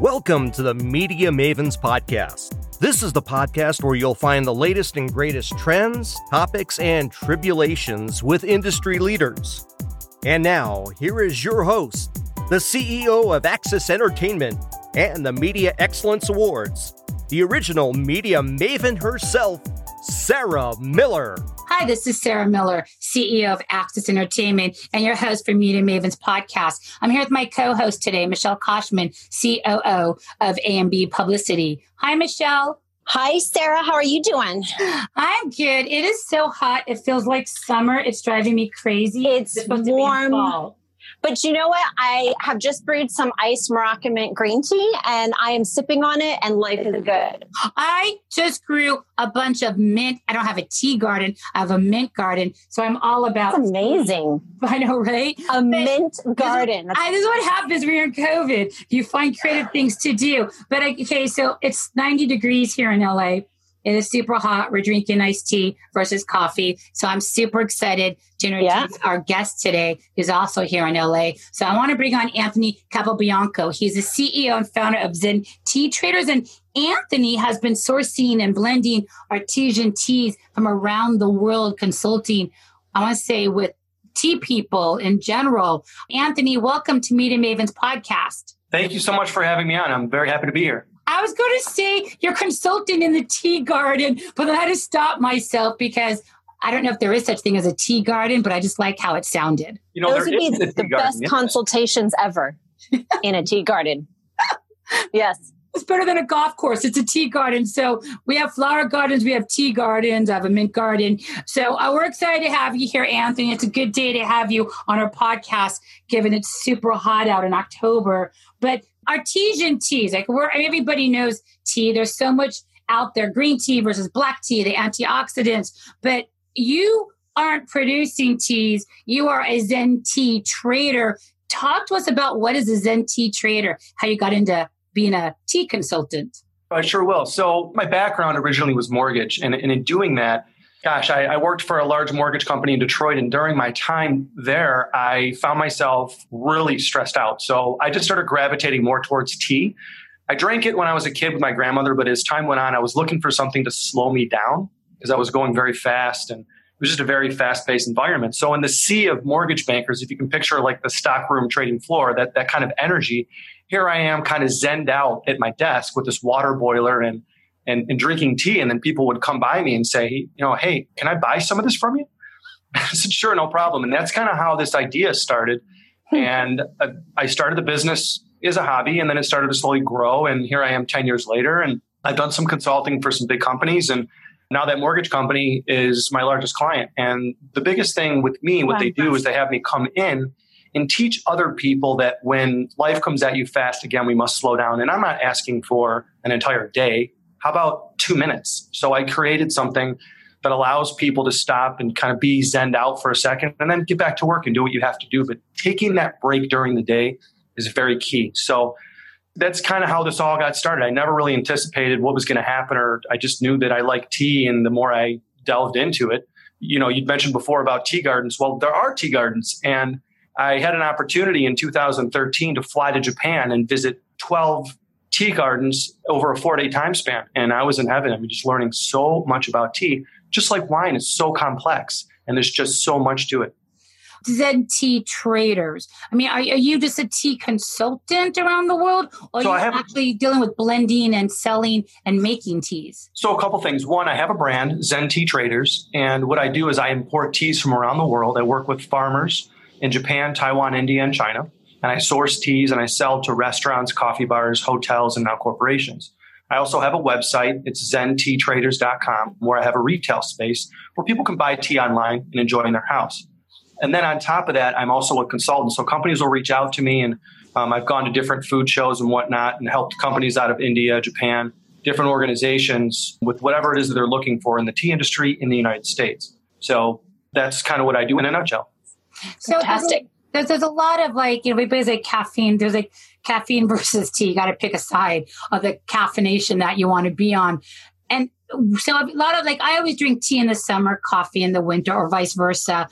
Welcome to the Media Mavens Podcast. This is the podcast where you'll find the latest and greatest trends, topics, and tribulations with industry leaders. And now, here is your host, the CEO of Axis Entertainment and the Media Excellence Awards, the original media maven herself, Sarah Miller. Hi, this is Sarah Miller, CEO of Axis Entertainment and your host for Media Mavens podcast. I'm here with my co-host today, Michelle Koshman, COO of AMB Publicity. Hi, Michelle. Hi, Sarah. How are you doing? I'm good. It is so hot. It feels like summer. It's driving me crazy. It's, it's warm. But you know what? I have just brewed some iced Moroccan mint green tea and I am sipping on it and life is good. I just grew a bunch of mint. I don't have a tea garden. I have a mint garden. So I'm all about That's amazing. I know, right? A but mint garden. This, I, this is what happens when you're in COVID. You find creative things to do. But okay, so it's 90 degrees here in LA. It is super hot. We're drinking iced tea versus coffee. So I'm super excited to introduce yeah. our guest today, who's also here in LA. So I want to bring on Anthony Capobianco. He's the CEO and founder of Zen Tea Traders. And Anthony has been sourcing and blending artesian teas from around the world, consulting, I want to say, with tea people in general. Anthony, welcome to Media Mavens podcast. Thank you so much for having me on. I'm very happy to be here. I was going to say you're consulting in the tea garden, but I had to stop myself because I don't know if there is such thing as a tea garden, but I just like how it sounded. You know, those would be the, the best consultations ever in a tea garden. yes. It's better than a golf course. It's a tea garden. So we have flower gardens, we have tea gardens, I have a mint garden. So uh, we're excited to have you here, Anthony. It's a good day to have you on our podcast, given it's super hot out in October. But artesian teas, like everybody knows tea, there's so much out there green tea versus black tea, the antioxidants, but you aren't producing teas. You are a Zen tea trader. Talk to us about what is a Zen tea trader, how you got into being a tea consultant. I sure will. So, my background originally was mortgage, and, and in doing that, gosh, I, I, worked for a large mortgage company in Detroit. And during my time there, I found myself really stressed out. So I just started gravitating more towards tea. I drank it when I was a kid with my grandmother, but as time went on, I was looking for something to slow me down because I was going very fast and it was just a very fast paced environment. So in the sea of mortgage bankers, if you can picture like the stockroom trading floor, that, that kind of energy, here I am kind of zenned out at my desk with this water boiler and and, and drinking tea. And then people would come by me and say, you know, hey, can I buy some of this from you? I said, sure, no problem. And that's kind of how this idea started. Hmm. and uh, I started the business as a hobby and then it started to slowly grow. And here I am 10 years later. And I've done some consulting for some big companies. And now that mortgage company is my largest client. And the biggest thing with me, what they do is they have me come in and teach other people that when life comes at you fast again, we must slow down. And I'm not asking for an entire day. How about two minutes? So I created something that allows people to stop and kind of be zened out for a second and then get back to work and do what you have to do. But taking that break during the day is very key. So that's kind of how this all got started. I never really anticipated what was going to happen, or I just knew that I liked tea. And the more I delved into it, you know, you'd mentioned before about tea gardens. Well, there are tea gardens. And I had an opportunity in 2013 to fly to Japan and visit 12 tea gardens over a four day time span. And I was in heaven. I mean, just learning so much about tea, just like wine is so complex and there's just so much to it. Zen tea traders. I mean, are, are you just a tea consultant around the world, or so are you have, actually dealing with blending and selling and making teas? So, a couple things. One, I have a brand, Zen Tea Traders, and what I do is I import teas from around the world. I work with farmers in Japan, Taiwan, India, and China and I source teas and I sell to restaurants, coffee bars, hotels, and now corporations. I also have a website. It's zenteatraders.com where I have a retail space where people can buy tea online and enjoy in their house. And then on top of that, I'm also a consultant. So companies will reach out to me and um, I've gone to different food shows and whatnot and helped companies out of India, Japan, different organizations with whatever it is that they're looking for in the tea industry in the United States. So that's kind of what I do in a nutshell. So Fantastic there's, there's a lot of like, you know, everybody's like caffeine. There's like caffeine versus tea. You got to pick a side of the caffeination that you want to be on. And so a lot of like, I always drink tea in the summer, coffee in the winter, or vice versa.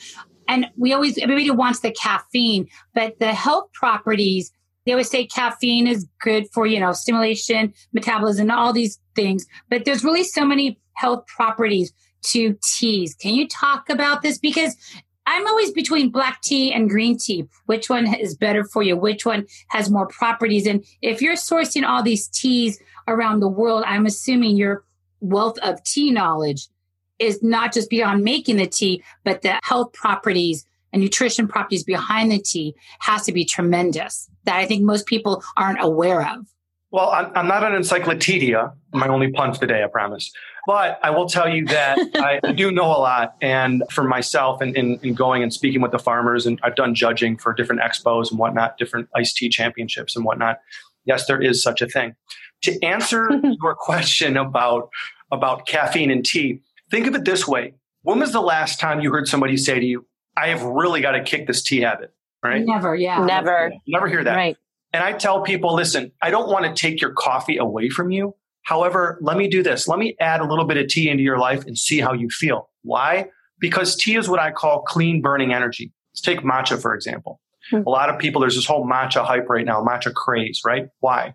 And we always, everybody wants the caffeine, but the health properties they always say caffeine is good for, you know, stimulation, metabolism, all these things. But there's really so many health properties to teas. Can you talk about this? Because I'm always between black tea and green tea. Which one is better for you? Which one has more properties? And if you're sourcing all these teas around the world, I'm assuming your wealth of tea knowledge is not just beyond making the tea, but the health properties and nutrition properties behind the tea has to be tremendous that I think most people aren't aware of. Well, I'm, I'm not an encyclopedia. My only pun for the day, I promise. But I will tell you that I do know a lot. And for myself, and in, in, going and speaking with the farmers, and I've done judging for different expos and whatnot, different iced tea championships and whatnot. Yes, there is such a thing. To answer your question about about caffeine and tea, think of it this way: When was the last time you heard somebody say to you, "I have really got to kick this tea habit"? Right? Never. Yeah. Never. Never hear that. Right. And I tell people, listen, I don't want to take your coffee away from you. However, let me do this. Let me add a little bit of tea into your life and see how you feel. Why? Because tea is what I call clean burning energy. Let's take matcha, for example. Hmm. A lot of people, there's this whole matcha hype right now, matcha craze, right? Why?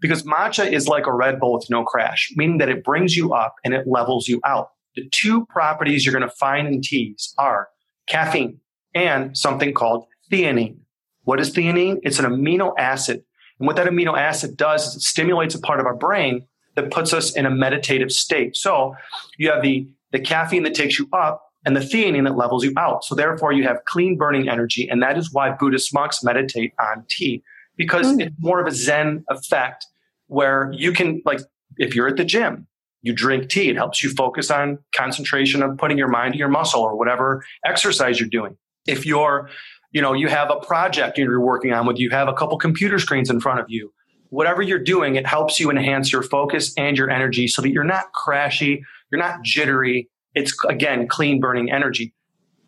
Because matcha is like a Red Bull with no crash, meaning that it brings you up and it levels you out. The two properties you're going to find in teas are caffeine and something called theanine. What is theanine? It's an amino acid. And what that amino acid does is it stimulates a part of our brain that puts us in a meditative state. So you have the, the caffeine that takes you up and the theanine that levels you out. So therefore you have clean burning energy. And that is why Buddhist monks meditate on tea because mm. it's more of a Zen effect where you can, like, if you're at the gym, you drink tea. It helps you focus on concentration of putting your mind to your muscle or whatever exercise you're doing. If you're you know you have a project you're working on with you have a couple computer screens in front of you. Whatever you're doing it helps you enhance your focus and your energy so that you're not crashy you're not jittery. It's again clean burning energy.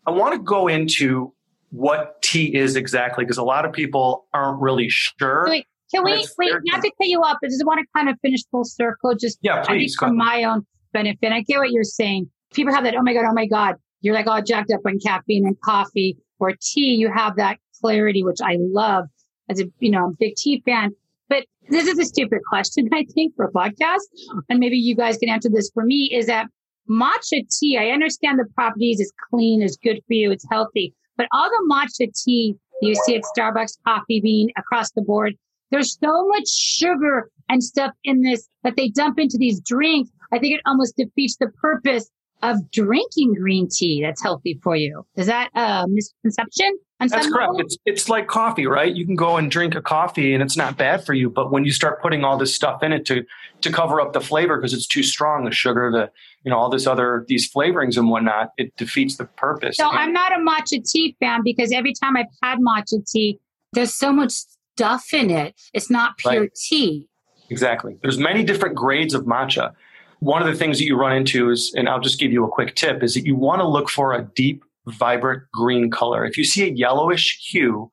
I want to go into what tea is exactly because a lot of people aren't really sure. Wait, can we wait not to cut you off but just want to kind of finish full circle just yeah please, for my own benefit i get what you're saying. People have that oh my god oh my god. You're like all jacked up on caffeine and coffee or tea, you have that clarity, which I love as a, you know, big tea fan. But this is a stupid question, I think, for a podcast. And maybe you guys can answer this for me is that matcha tea, I understand the properties is clean, is good for you, it's healthy, but all the matcha tea you see at Starbucks, Coffee Bean, across the board, there's so much sugar and stuff in this that they dump into these drinks. I think it almost defeats the purpose of drinking green tea that's healthy for you. Is that a misconception? That's correct. It's it's like coffee, right? You can go and drink a coffee and it's not bad for you, but when you start putting all this stuff in it to to cover up the flavor because it's too strong, the sugar, the you know all this other these flavorings and whatnot, it defeats the purpose. So I'm not a matcha tea fan because every time I've had matcha tea, there's so much stuff in it. It's not pure right. tea. Exactly. There's many different grades of matcha. One of the things that you run into is, and I'll just give you a quick tip, is that you want to look for a deep, vibrant green color. If you see a yellowish hue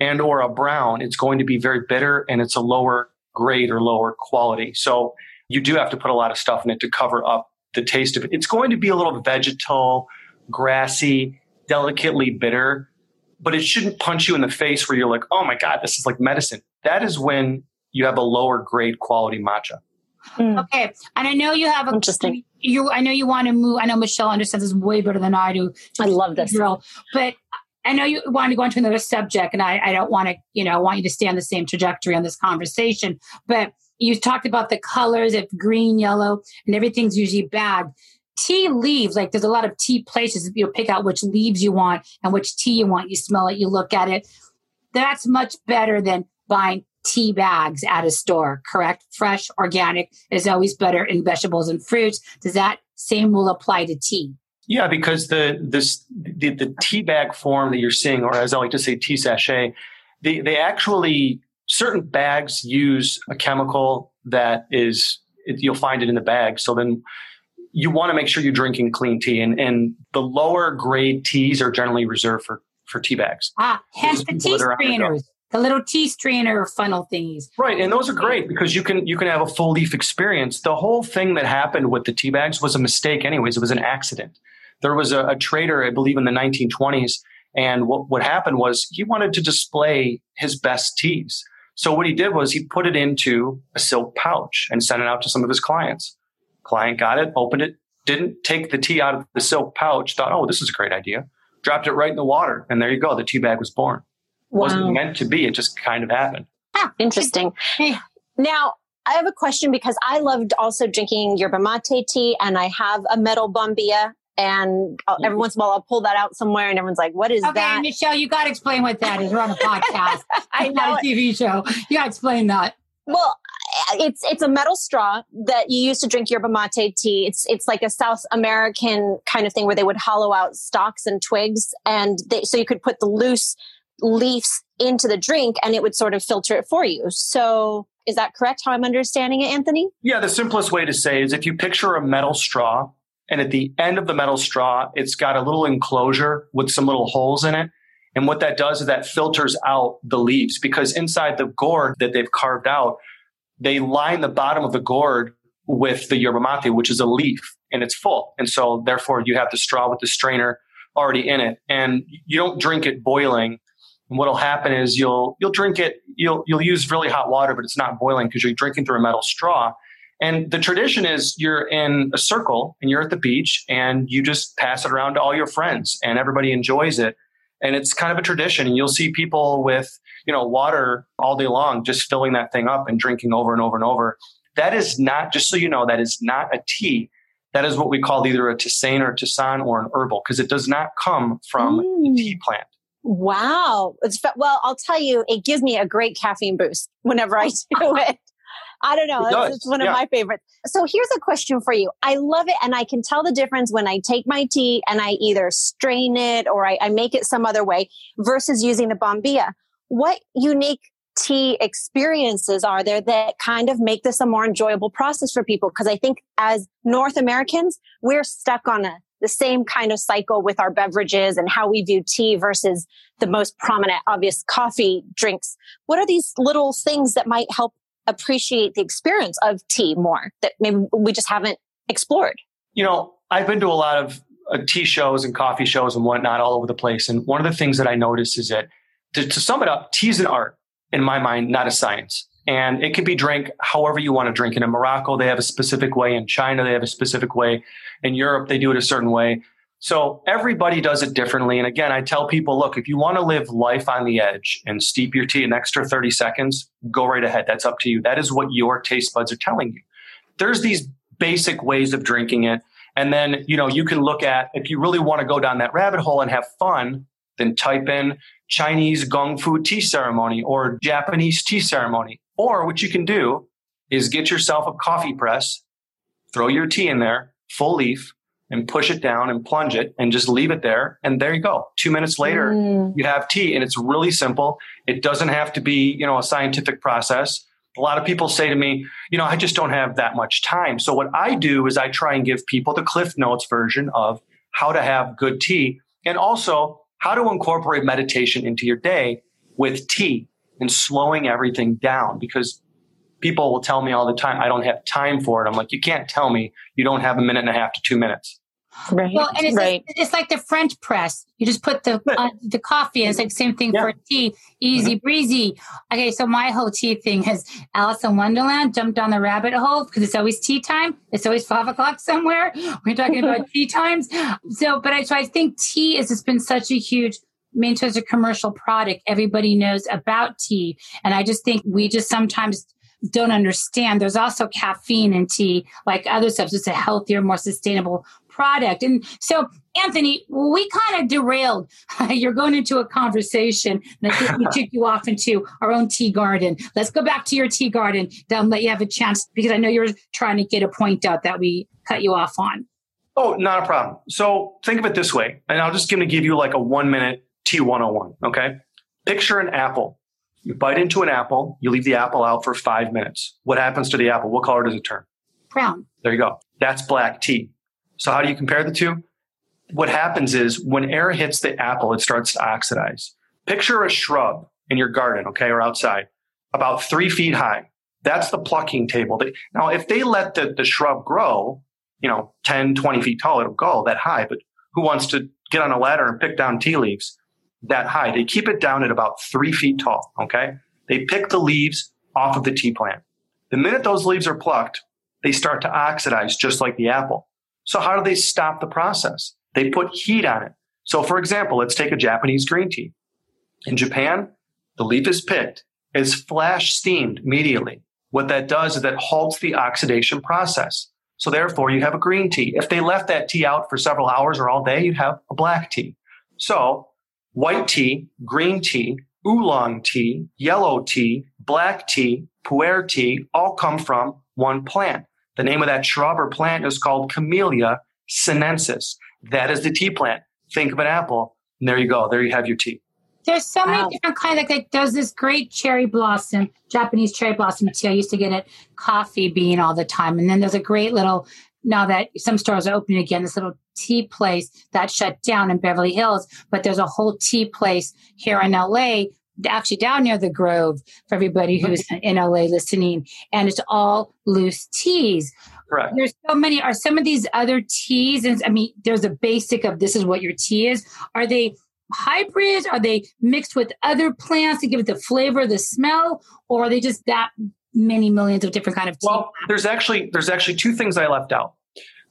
and or a brown, it's going to be very bitter and it's a lower grade or lower quality. So you do have to put a lot of stuff in it to cover up the taste of it. It's going to be a little vegetal, grassy, delicately bitter, but it shouldn't punch you in the face where you're like, oh my God, this is like medicine. That is when you have a lower grade quality matcha. Mm. Okay, and I know you have a interesting. You, I know you want to move. I know Michelle understands this way better than I do. I love this girl, but I know you want to go into another subject, and I, I don't want to. You know, I want you to stay on the same trajectory on this conversation. But you talked about the colors of green, yellow, and everything's usually bad. Tea leaves, like there's a lot of tea places. You'll pick out which leaves you want and which tea you want. You smell it, you look at it. That's much better than buying tea bags at a store, correct? Fresh, organic is always better in vegetables and fruits. Does that same rule apply to tea? Yeah, because the this the, the tea bag form that you're seeing, or as I like to say, tea sachet, they they actually certain bags use a chemical that is it, you'll find it in the bag. So then you want to make sure you're drinking clean tea, and and the lower grade teas are generally reserved for for tea bags. Ah, hence the tea strainers the little tea strainer funnel thingies. Right, and those are great because you can you can have a full leaf experience. The whole thing that happened with the tea bags was a mistake, anyways. It was an accident. There was a, a trader, I believe, in the 1920s, and what what happened was he wanted to display his best teas. So what he did was he put it into a silk pouch and sent it out to some of his clients. Client got it, opened it, didn't take the tea out of the silk pouch, thought, oh, this is a great idea, dropped it right in the water, and there you go. The tea bag was born. Wow. wasn't meant to be. It just kind of happened. Ah, interesting. Now, I have a question because I loved also drinking yerba mate tea, and I have a metal bombilla. And every mm-hmm. once in a while, I'll pull that out somewhere, and everyone's like, "What is okay, that?" Michelle, you got to explain what that is. We're on a podcast, I know a TV show. You got to explain that. Well, it's it's a metal straw that you use to drink yerba mate tea. It's it's like a South American kind of thing where they would hollow out stalks and twigs, and they, so you could put the loose leaves into the drink, and it would sort of filter it for you. So is that correct? How I'm understanding it, Anthony? Yeah, the simplest way to say is if you picture a metal straw, and at the end of the metal straw, it's got a little enclosure with some little holes in it. And what that does is that filters out the leaves because inside the gourd that they've carved out, they line the bottom of the gourd with the yerba mate, which is a leaf and it's full. And so therefore you have the straw with the strainer already in it. And you don't drink it boiling. And what'll happen is you'll you'll drink it, you'll you'll use really hot water, but it's not boiling because you're drinking through a metal straw. And the tradition is you're in a circle and you're at the beach and you just pass it around to all your friends and everybody enjoys it. And it's kind of a tradition. And you'll see people with, you know, water all day long, just filling that thing up and drinking over and over and over. That is not, just so you know, that is not a tea. That is what we call either a tisane or a tisane or an herbal because it does not come from mm. a tea plant. Wow. It's, well, I'll tell you, it gives me a great caffeine boost whenever I do it. I don't know. It it's, one yeah. of my favorites. So here's a question for you. I love it. And I can tell the difference when I take my tea and I either strain it or I, I make it some other way versus using the bombilla. What unique tea experiences are there that kind of make this a more enjoyable process for people? Because I think as North Americans, we're stuck on a the same kind of cycle with our beverages and how we view tea versus the most prominent, obvious coffee drinks. What are these little things that might help appreciate the experience of tea more that maybe we just haven't explored? You know, I've been to a lot of uh, tea shows and coffee shows and whatnot all over the place. And one of the things that I notice is that to, to sum it up, tea is an art in my mind, not a science. And it can be drank however you want to drink it. In Morocco, they have a specific way. In China, they have a specific way. In Europe, they do it a certain way. So everybody does it differently. And again, I tell people, look, if you want to live life on the edge and steep your tea an extra 30 seconds, go right ahead. That's up to you. That is what your taste buds are telling you. There's these basic ways of drinking it. And then, you know, you can look at if you really want to go down that rabbit hole and have fun, then type in Chinese Gong Fu tea ceremony or Japanese tea ceremony. Or what you can do is get yourself a coffee press, throw your tea in there, full leaf, and push it down and plunge it and just leave it there. And there you go. Two minutes later, mm. you have tea and it's really simple. It doesn't have to be, you know, a scientific process. A lot of people say to me, you know, I just don't have that much time. So what I do is I try and give people the Cliff Notes version of how to have good tea and also how to incorporate meditation into your day with tea and slowing everything down because people will tell me all the time, I don't have time for it. I'm like, you can't tell me you don't have a minute and a half to two minutes. Right. Well, and it's, right. Like, it's like the French press. You just put the uh, the coffee. And it's like same thing yeah. for tea. Easy mm-hmm. breezy. Okay, so my whole tea thing is Alice in Wonderland jumped down the rabbit hole because it's always tea time. It's always five o'clock somewhere. We're talking about tea times. So, but I so I think tea has just been such a huge made as a commercial product. Everybody knows about tea, and I just think we just sometimes don't understand. There's also caffeine in tea, like other stuff. It's a healthier, more sustainable product. And so, Anthony, we kind of derailed. You're going into a conversation, and I think we took you off into our own tea garden. Let's go back to your tea garden. Then let you have a chance because I know you're trying to get a point out that we cut you off on. Oh, not a problem. So think of it this way, and I'll just going to give you like a one minute Tea 101. Okay. Picture an apple. You bite into an apple, you leave the apple out for five minutes. What happens to the apple? What color does it turn? Brown. There you go. That's black tea. So how do you compare the two? What happens is when air hits the apple, it starts to oxidize. Picture a shrub in your garden, okay, or outside, about three feet high. That's the plucking table. Now, if they let the, the shrub grow, you know, 10, 20 feet tall, it'll go that high. But who wants to get on a ladder and pick down tea leaves that high? They keep it down at about three feet tall, okay? They pick the leaves off of the tea plant. The minute those leaves are plucked, they start to oxidize just like the apple. So how do they stop the process? They put heat on it. So for example, let's take a Japanese green tea. In Japan, the leaf is picked, is flash steamed immediately. What that does is that halts the oxidation process. So therefore you have a green tea. If they left that tea out for several hours or all day, you'd have a black tea. So white tea, green tea, oolong tea, yellow tea, black tea, pu'er tea all come from one plant. The name of that shrub or plant is called Camellia sinensis. That is the tea plant. Think of an apple. And there you go. There you have your tea. There's so wow. many different kinds. Like, like there's this great cherry blossom, Japanese cherry blossom tea. I used to get it coffee bean all the time. And then there's a great little now that some stores are opening again, this little tea place that shut down in Beverly Hills, but there's a whole tea place here in LA, actually down near the Grove for everybody mm-hmm. who's in LA listening, and it's all loose teas. Correct. There's so many. Are some of these other teas? And I mean, there's a basic of this is what your tea is. Are they hybrids? Are they mixed with other plants to give it the flavor, the smell, or are they just that many millions of different kind of tea? Well, there's actually there's actually two things I left out.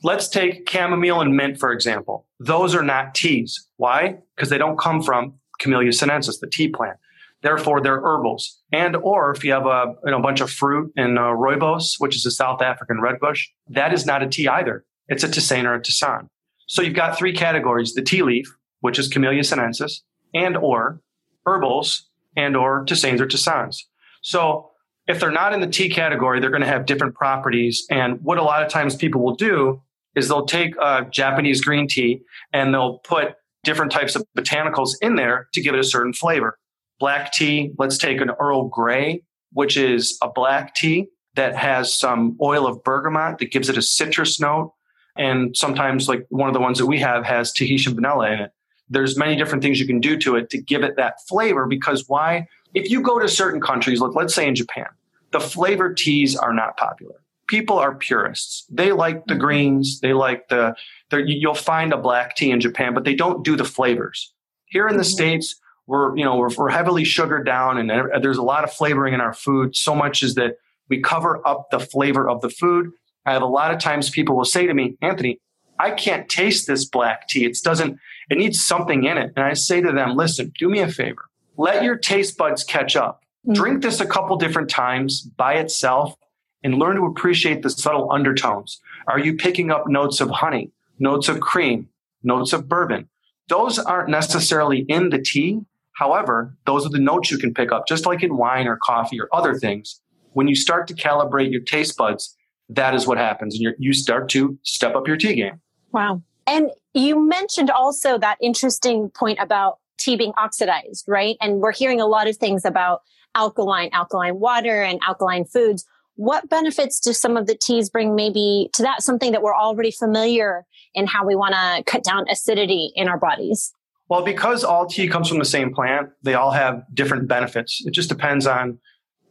Let's take chamomile and mint for example. Those are not teas. Why? Because they don't come from Camellia sinensis, the tea plant. Therefore, they're herbals. And or if you have a you know, bunch of fruit in uh, rooibos, which is a South African red bush, that is not a tea either. It's a tisane or a tisane. So you've got three categories: the tea leaf, which is Camellia sinensis, and or herbals, and or tisanes or tisanes. So if they're not in the tea category, they're going to have different properties. And what a lot of times people will do is they'll take a Japanese green tea and they'll put different types of botanicals in there to give it a certain flavor. Black tea, let's take an Earl Grey, which is a black tea that has some oil of bergamot that gives it a citrus note. And sometimes, like one of the ones that we have has Tahitian vanilla in it. There's many different things you can do to it to give it that flavor because why? If you go to certain countries, look, let's say in Japan, the flavored teas are not popular. People are purists. They like the greens. They like the, you'll find a black tea in Japan, but they don't do the flavors. Here in the mm-hmm. States, we're, you know, we're, we're heavily sugared down and there's a lot of flavoring in our food. So much is that we cover up the flavor of the food. I have a lot of times people will say to me, Anthony, I can't taste this black tea. It doesn't, it needs something in it. And I say to them, listen, do me a favor. Let your taste buds catch up. Mm-hmm. Drink this a couple different times by itself and learn to appreciate the subtle undertones. Are you picking up notes of honey, notes of cream, notes of bourbon? Those aren't necessarily in the tea. However, those are the notes you can pick up, just like in wine or coffee or other things. When you start to calibrate your taste buds, that is what happens. And you start to step up your tea game. Wow. And you mentioned also that interesting point about tea being oxidized, right? And we're hearing a lot of things about alkaline, alkaline water and alkaline foods. What benefits do some of the teas bring maybe to that? Something that we're already familiar in how we want to cut down acidity in our bodies? Well, because all tea comes from the same plant, they all have different benefits. It just depends on.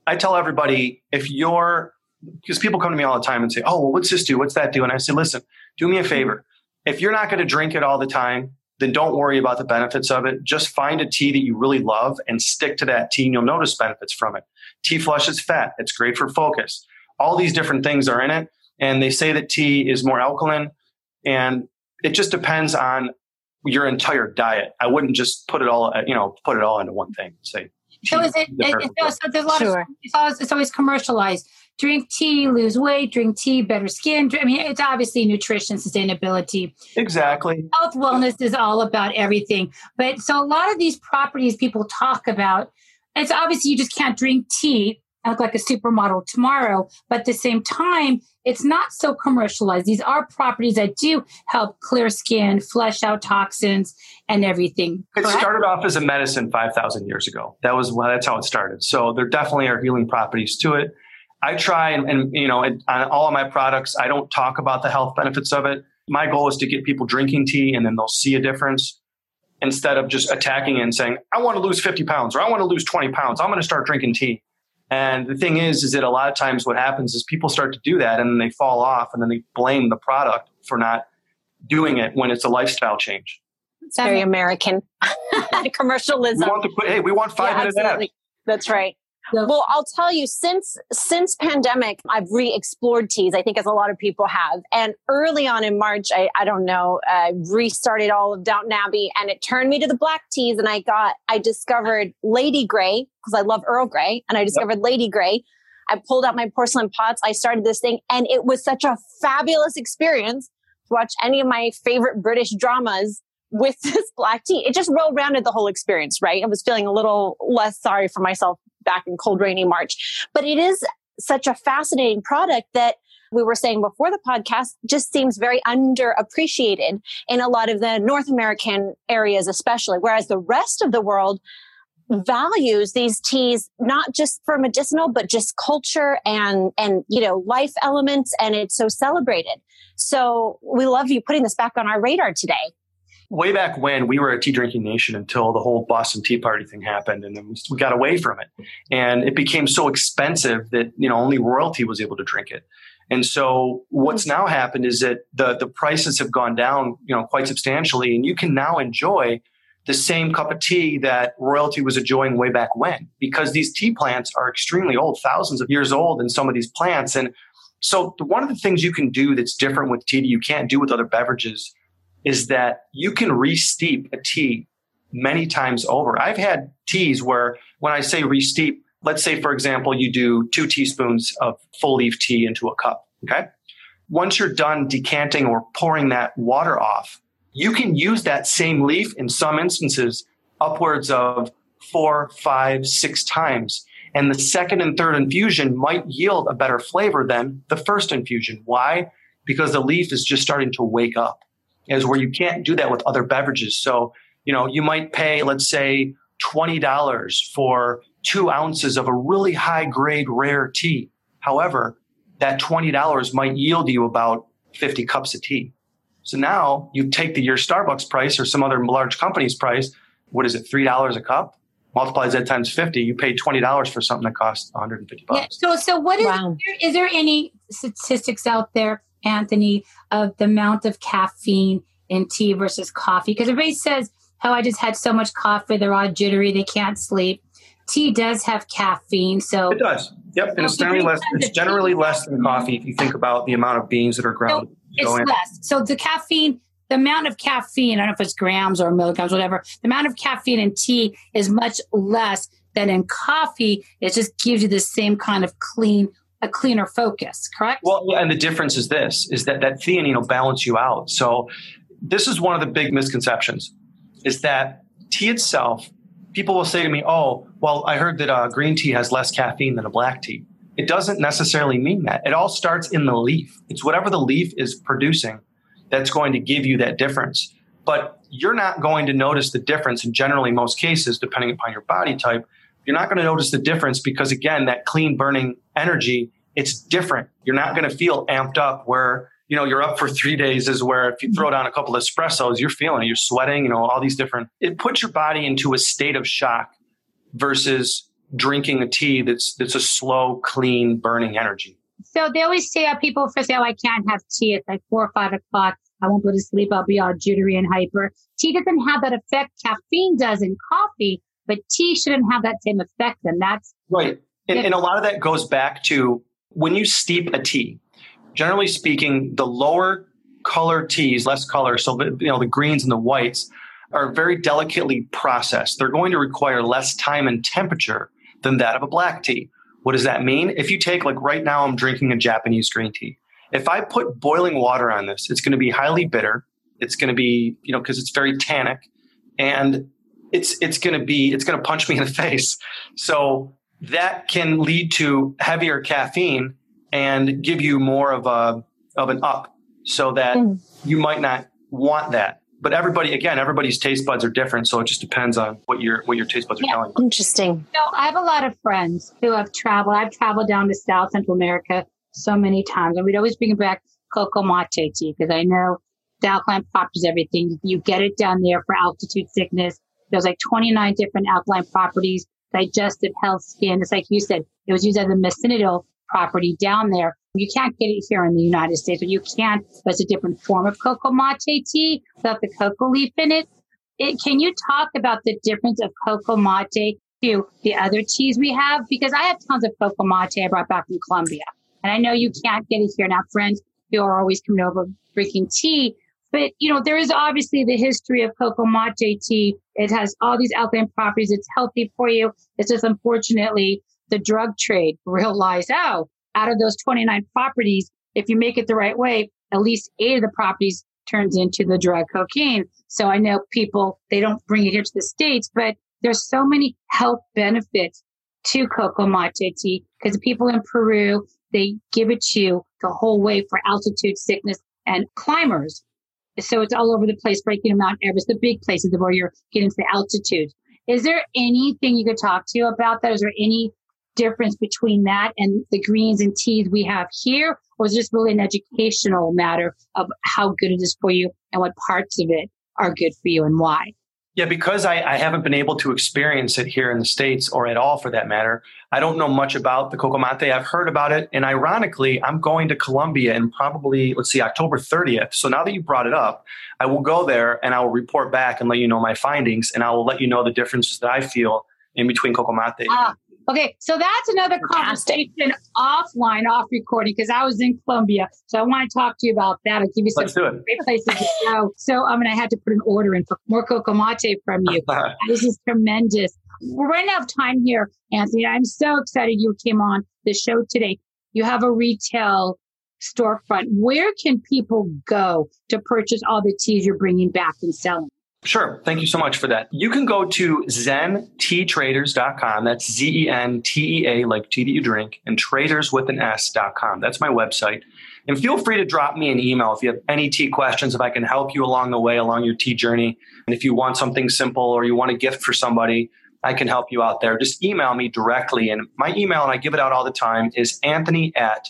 I tell everybody if you're, because people come to me all the time and say, oh, well, what's this do? What's that do? And I say, listen, do me a favor. If you're not going to drink it all the time, then don't worry about the benefits of it. Just find a tea that you really love and stick to that tea, and you'll notice benefits from it. Tea flushes fat. It's great for focus. All these different things are in it. And they say that tea is more alkaline. And it just depends on your entire diet. I wouldn't just put it all, you know, put it all into one thing. Say, so is it, it, it so there's a lot sure. of, it's always, it's always commercialized drink tea, lose weight, drink tea, better skin. I mean, it's obviously nutrition, sustainability. Exactly. Health, wellness is all about everything. But so a lot of these properties people talk about, it's obviously you just can't drink tea and look like a supermodel tomorrow. But at the same time, it's not so commercialized. These are properties that do help clear skin, flush out toxins, and everything. Correct? It started off as a medicine 5,000 years ago. That was well, that's how it started. So there definitely are healing properties to it. I try and, and you know, on uh, all of my products, I don't talk about the health benefits of it. My goal is to get people drinking tea and then they'll see a difference instead of just attacking and saying, I want to lose 50 pounds or I want to lose 20 pounds. I'm going to start drinking tea. And the thing is, is that a lot of times what happens is people start to do that and then they fall off and then they blame the product for not doing it when it's a lifestyle change. It's very American commercialism. We want to put, hey, we want five yeah, minutes. That's right. Well, I'll tell you since since pandemic, I've re-explored teas. I think as a lot of people have. And early on in March, I, I don't know, I restarted all of Downton Abbey, and it turned me to the black teas. And I got I discovered Lady Grey because I love Earl Grey, and I discovered yep. Lady Grey. I pulled out my porcelain pots. I started this thing, and it was such a fabulous experience to watch any of my favorite British dramas with this black tea. It just rolled rounded the whole experience, right? I was feeling a little less sorry for myself back in cold, rainy March. But it is such a fascinating product that we were saying before the podcast just seems very underappreciated in a lot of the North American areas, especially, whereas the rest of the world values these teas not just for medicinal but just culture and and you know life elements and it's so celebrated so we love you putting this back on our radar today way back when we were a tea drinking nation until the whole Boston Tea Party thing happened, and then we got away from it, and it became so expensive that you know only royalty was able to drink it. And so what's mm-hmm. now happened is that the the prices have gone down, you know, quite substantially, and you can now enjoy the same cup of tea that royalty was enjoying way back when, because these tea plants are extremely old, thousands of years old in some of these plants, and so one of the things you can do that's different with tea that you can't do with other beverages is that you can re-steep a tea many times over. I've had teas where when I say re-steep, let's say, for example, you do two teaspoons of full leaf tea into a cup. Okay. Once you're done decanting or pouring that water off, you can use that same leaf in some instances upwards of four, five, six times. And the second and third infusion might yield a better flavor than the first infusion. Why? Because the leaf is just starting to wake up is where you can't do that with other beverages. So, you know, you might pay, let's say, $20 for two ounces of a really high grade rare tea. However, that $20 might yield you about 50 cups of tea. So now you take the your Starbucks price or some other large company's price. What is it? $3 a cup? Multiply that times 50. You pay $20 for something that costs 150 bucks. Yeah, so, so what is, wow. is there any statistics out there Anthony, of the amount of caffeine in tea versus coffee? Because everybody says, "Oh, I just had so much coffee; they're all jittery, they can't sleep." Tea does have caffeine, so it does. Yep, and it's generally less. It's generally less than coffee if you think about the amount of beans that are ground. So it's less. So the caffeine, the amount of caffeine, I don't know if it's grams or milligrams, whatever. The amount of caffeine in tea is much less than in coffee. It just gives you the same kind of clean a cleaner focus, correct? Well, yeah, and the difference is this: is that that theanine will balance you out. So, this is one of the big misconceptions: is that tea itself. People will say to me, "Oh, well, I heard that uh, green tea has less caffeine than a black tea." It doesn't necessarily mean that. It all starts in the leaf. It's whatever the leaf is producing that's going to give you that difference. But you're not going to notice the difference in generally most cases, depending upon your body type, you're not going to notice the difference because again, that clean burning energy, it's different. You're not going to feel amped up where, you know, you're up for three days is where if you throw down a couple of espressos, you're feeling it. You're sweating, you know, all these different, it puts your body into a state of shock versus drinking a tea that's, that's a slow, clean burning energy. So they always say that people for say, oh, I can't have tea. It's like four or five o'clock. I won't go to sleep. I'll be all jittery and hyper. Tea doesn't have that effect. Caffeine does in coffee, but tea shouldn't have that same effect. And that's right. And, and a lot of that goes back to when you steep a tea, generally speaking, the lower color teas, less color, so you know the greens and the whites are very delicately processed. They're going to require less time and temperature than that of a black tea. What does that mean? If you take like right now I'm drinking a Japanese green tea. If I put boiling water on this, it's going to be highly bitter. It's going to be, you know, because it's very tannic and it's it's going to be it's going to punch me in the face. So that can lead to heavier caffeine and give you more of a of an up so that mm. you might not want that. But everybody again everybody's taste buds are different so it just depends on what your what your taste buds are telling you. interesting. So i have a lot of friends who have traveled i've traveled down to south central america so many times and we'd always bring back cocoa mate tea because i know the alkaline properties everything. You get it down there for altitude sickness. There's like 29 different alkaline properties, digestive health, skin. It's like you said, it was used as a medicinal property down there. You can't get it here in the United States, but you can. But it's a different form of cocoa mate tea without the cocoa leaf in it. it. Can you talk about the difference of cocoa mate to the other teas we have because I have tons of cocoa mate I brought back from Colombia. And I know you can't get it here now, friends who are always coming over drinking tea. But, you know, there is obviously the history of cocoa mate tea. It has all these alkaline properties. It's healthy for you. It's just unfortunately the drug trade realized, oh, out of those 29 properties, if you make it the right way, at least eight of the properties turns into the drug cocaine. So I know people, they don't bring it here to the States, but there's so many health benefits to cocoa mate tea because people in Peru, they give it to you the whole way for altitude sickness and climbers. So it's all over the place, breaking them Mount Everest, the big places where you're getting to the altitude. Is there anything you could talk to about that? Is there any difference between that and the greens and teas we have here? Or is this really an educational matter of how good it is for you and what parts of it are good for you and why? Yeah, because I, I, haven't been able to experience it here in the States or at all for that matter, I don't know much about the Cocomate. I've heard about it. And ironically, I'm going to Colombia in probably, let's see, October 30th. So now that you brought it up, I will go there and I will report back and let you know my findings. And I will let you know the differences that I feel in between Cocomate ah, Okay, so that's another conversation offline, off recording, because I was in Colombia. So I want to talk to you about that. I'll give you some great places to go. So um, I'm going to have to put an order in for more cocoa mate from you. this is tremendous. We're running out of time here, Anthony. I'm so excited you came on the show today. You have a retail storefront. Where can people go to purchase all the teas you're bringing back and selling? Sure. Thank you so much for that. You can go to zenteatraders.com. That's Z E N T E A, like tea that you drink, and traders with an S.com. That's my website. And feel free to drop me an email if you have any tea questions, if I can help you along the way, along your tea journey. And if you want something simple or you want a gift for somebody, I can help you out there. Just email me directly. And my email, and I give it out all the time, is anthony at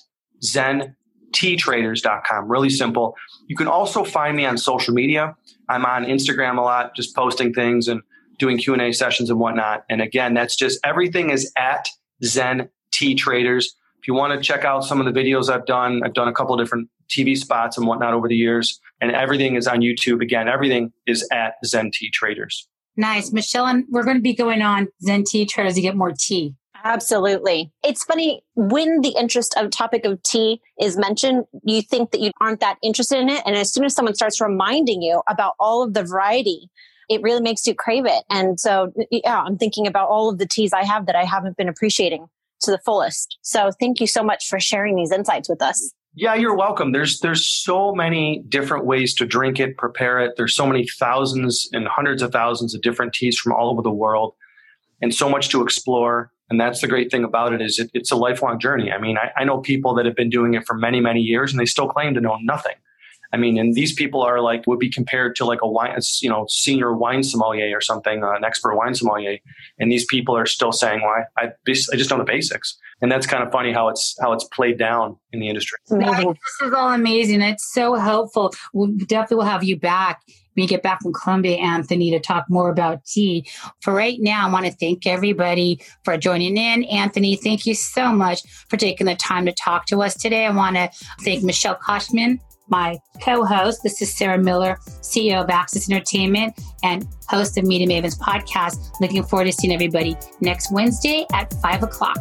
zenteatraders.com. Really simple. You can also find me on social media. I'm on Instagram a lot, just posting things and doing Q and A sessions and whatnot. And again, that's just everything is at Zen Tea Traders. If you want to check out some of the videos I've done, I've done a couple of different TV spots and whatnot over the years, and everything is on YouTube. Again, everything is at Zen Tea Traders. Nice, Michelle, and we're going to be going on Zen Tea Traders to get more tea. Absolutely. It's funny when the interest of topic of tea is mentioned, you think that you aren't that interested in it. And as soon as someone starts reminding you about all of the variety, it really makes you crave it. And so, yeah, I'm thinking about all of the teas I have that I haven't been appreciating to the fullest. So thank you so much for sharing these insights with us. Yeah, you're welcome. There's there's so many different ways to drink it, prepare it. There's so many thousands and hundreds of thousands of different teas from all over the world and so much to explore. And that's the great thing about it is it, it's a lifelong journey. I mean, I, I know people that have been doing it for many, many years and they still claim to know nothing. I mean, and these people are like would be compared to like a wine, you know, senior wine sommelier or something, uh, an expert wine sommelier, and these people are still saying, "Why I, I just know the basics." And that's kind of funny how it's how it's played down in the industry. This is all amazing. It's so helpful. We definitely will have you back you get back from Colombia, Anthony, to talk more about tea. For right now, I want to thank everybody for joining in. Anthony, thank you so much for taking the time to talk to us today. I want to thank Michelle Koshman, my co-host. This is Sarah Miller, CEO of Access Entertainment and host of Media Mavens podcast. Looking forward to seeing everybody next Wednesday at five o'clock.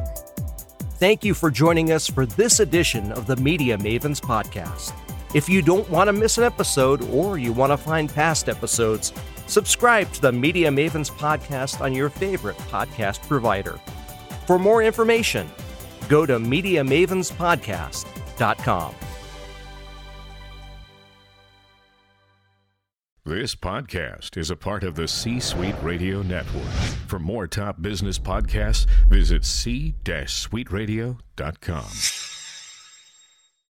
Thank you for joining us for this edition of the Media Mavens podcast. If you don't want to miss an episode or you want to find past episodes, subscribe to the Media Mavens podcast on your favorite podcast provider. For more information, go to MediaMavensPodcast.com. This podcast is a part of the C Suite Radio Network. For more top business podcasts, visit c-suiteradio.com.